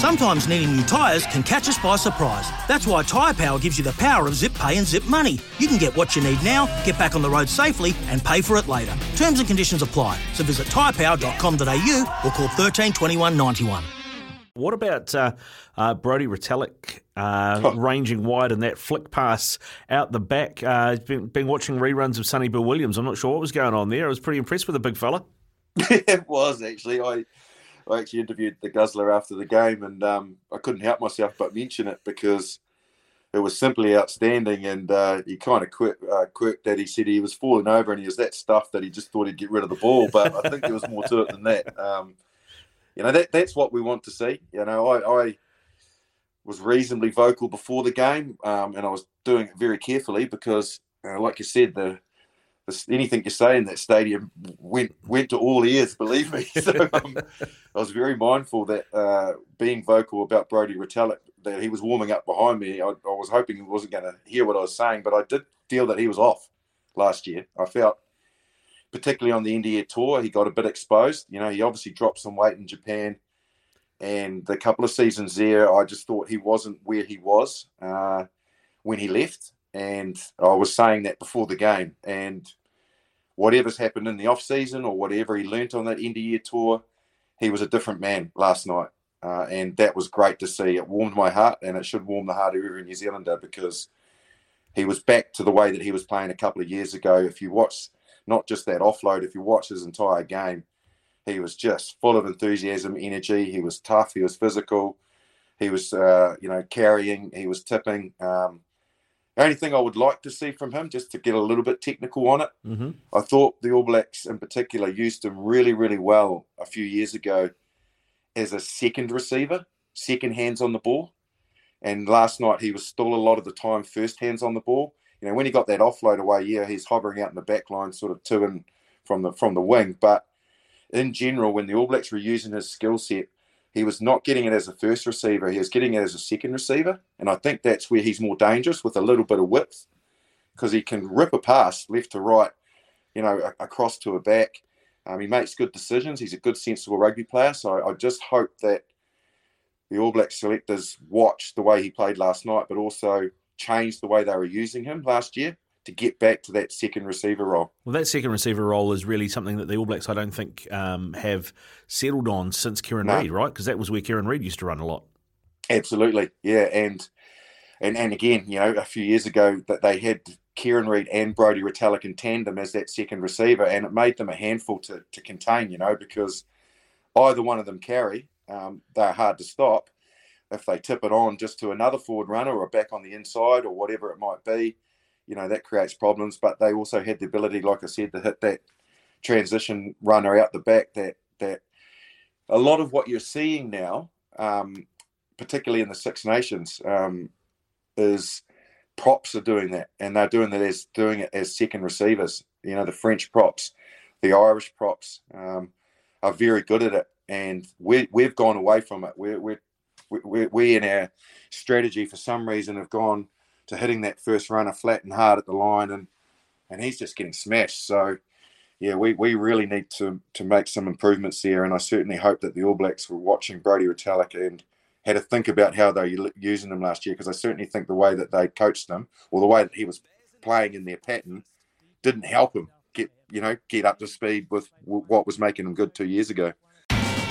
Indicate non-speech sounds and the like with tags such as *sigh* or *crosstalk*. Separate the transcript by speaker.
Speaker 1: Sometimes needing new tyres can catch us by surprise. That's why Tyre Power gives you the power of zip pay and zip money. You can get what you need now, get back on the road safely, and pay for it later. Terms and conditions apply. So visit tyrepower.com.au or call 13 21 91.
Speaker 2: What about uh, uh, Brodie Retallick uh, ranging wide and that flick pass out the back? Uh, been, been watching reruns of Sonny Bill Williams. I'm not sure what was going on there. I was pretty impressed with the big fella. *laughs*
Speaker 3: it was actually. I I actually interviewed the Guzzler after the game, and um, I couldn't help myself but mention it because it was simply outstanding. And uh, he kind of quirked, uh, quirked that he said he was falling over and he was that stuff that he just thought he'd get rid of the ball. But I think there was more to it than that. Um, you know, that that's what we want to see. You know, I, I was reasonably vocal before the game, um, and I was doing it very carefully because, uh, like you said, the anything you say in that stadium went went to all ears. Believe me. *laughs* So um, I was very mindful that uh, being vocal about Brodie Retallick, that he was warming up behind me. I, I was hoping he wasn't going to hear what I was saying, but I did feel that he was off last year. I felt, particularly on the India tour, he got a bit exposed. You know, he obviously dropped some weight in Japan. And the couple of seasons there, I just thought he wasn't where he was uh, when he left. And I was saying that before the game. And whatever's happened in the off season or whatever he learnt on that end of year tour, he was a different man last night. Uh, and that was great to see. It warmed my heart, and it should warm the heart of every New Zealander because he was back to the way that he was playing a couple of years ago. If you watch not just that offload, if you watch his entire game, he was just full of enthusiasm, energy. He was tough. He was physical. He was, uh, you know, carrying. He was tipping. Um, the only thing I would like to see from him, just to get a little bit technical on it, mm-hmm. I thought the All Blacks in particular used him really, really well a few years ago as a second receiver, second hands on the ball. And last night he was still a lot of the time first hands on the ball. You know, when he got that offload away, yeah, he's hovering out in the back line, sort of to and from the from the wing. But in general, when the All Blacks were using his skill set, he was not getting it as a first receiver. He was getting it as a second receiver. And I think that's where he's more dangerous with a little bit of width because he can rip a pass left to right, you know, across to a back. Um, he makes good decisions. He's a good, sensible rugby player. So I just hope that the All Black selectors watch the way he played last night, but also change the way they were using him last year to get back to that second receiver role.
Speaker 2: Well, that second receiver role is really something that the All Blacks, I don't think, um, have settled on since Kieran no. Read, right? Because that was where Kieran Read used to run a lot.
Speaker 3: Absolutely, yeah, and and and again, you know, a few years ago that they had Kieran Read and Brodie Retallick in tandem as that second receiver, and it made them a handful to to contain, you know, because either one of them carry, um, they're hard to stop. If they tip it on just to another forward runner or back on the inside or whatever it might be, you know that creates problems. But they also had the ability, like I said, to hit that transition runner out the back. That that a lot of what you're seeing now, um, particularly in the Six Nations, um, is props are doing that, and they're doing that as doing it as second receivers. You know, the French props, the Irish props um, are very good at it, and we we've gone away from it. We're we're we, we in our strategy for some reason have gone to hitting that first runner flat and hard at the line, and and he's just getting smashed. So yeah, we, we really need to to make some improvements there, and I certainly hope that the All Blacks were watching Brodie Retallick and had to think about how they were using him last year because I certainly think the way that they coached him or the way that he was playing in their pattern didn't help him get you know get up to speed with what was making him good two years ago.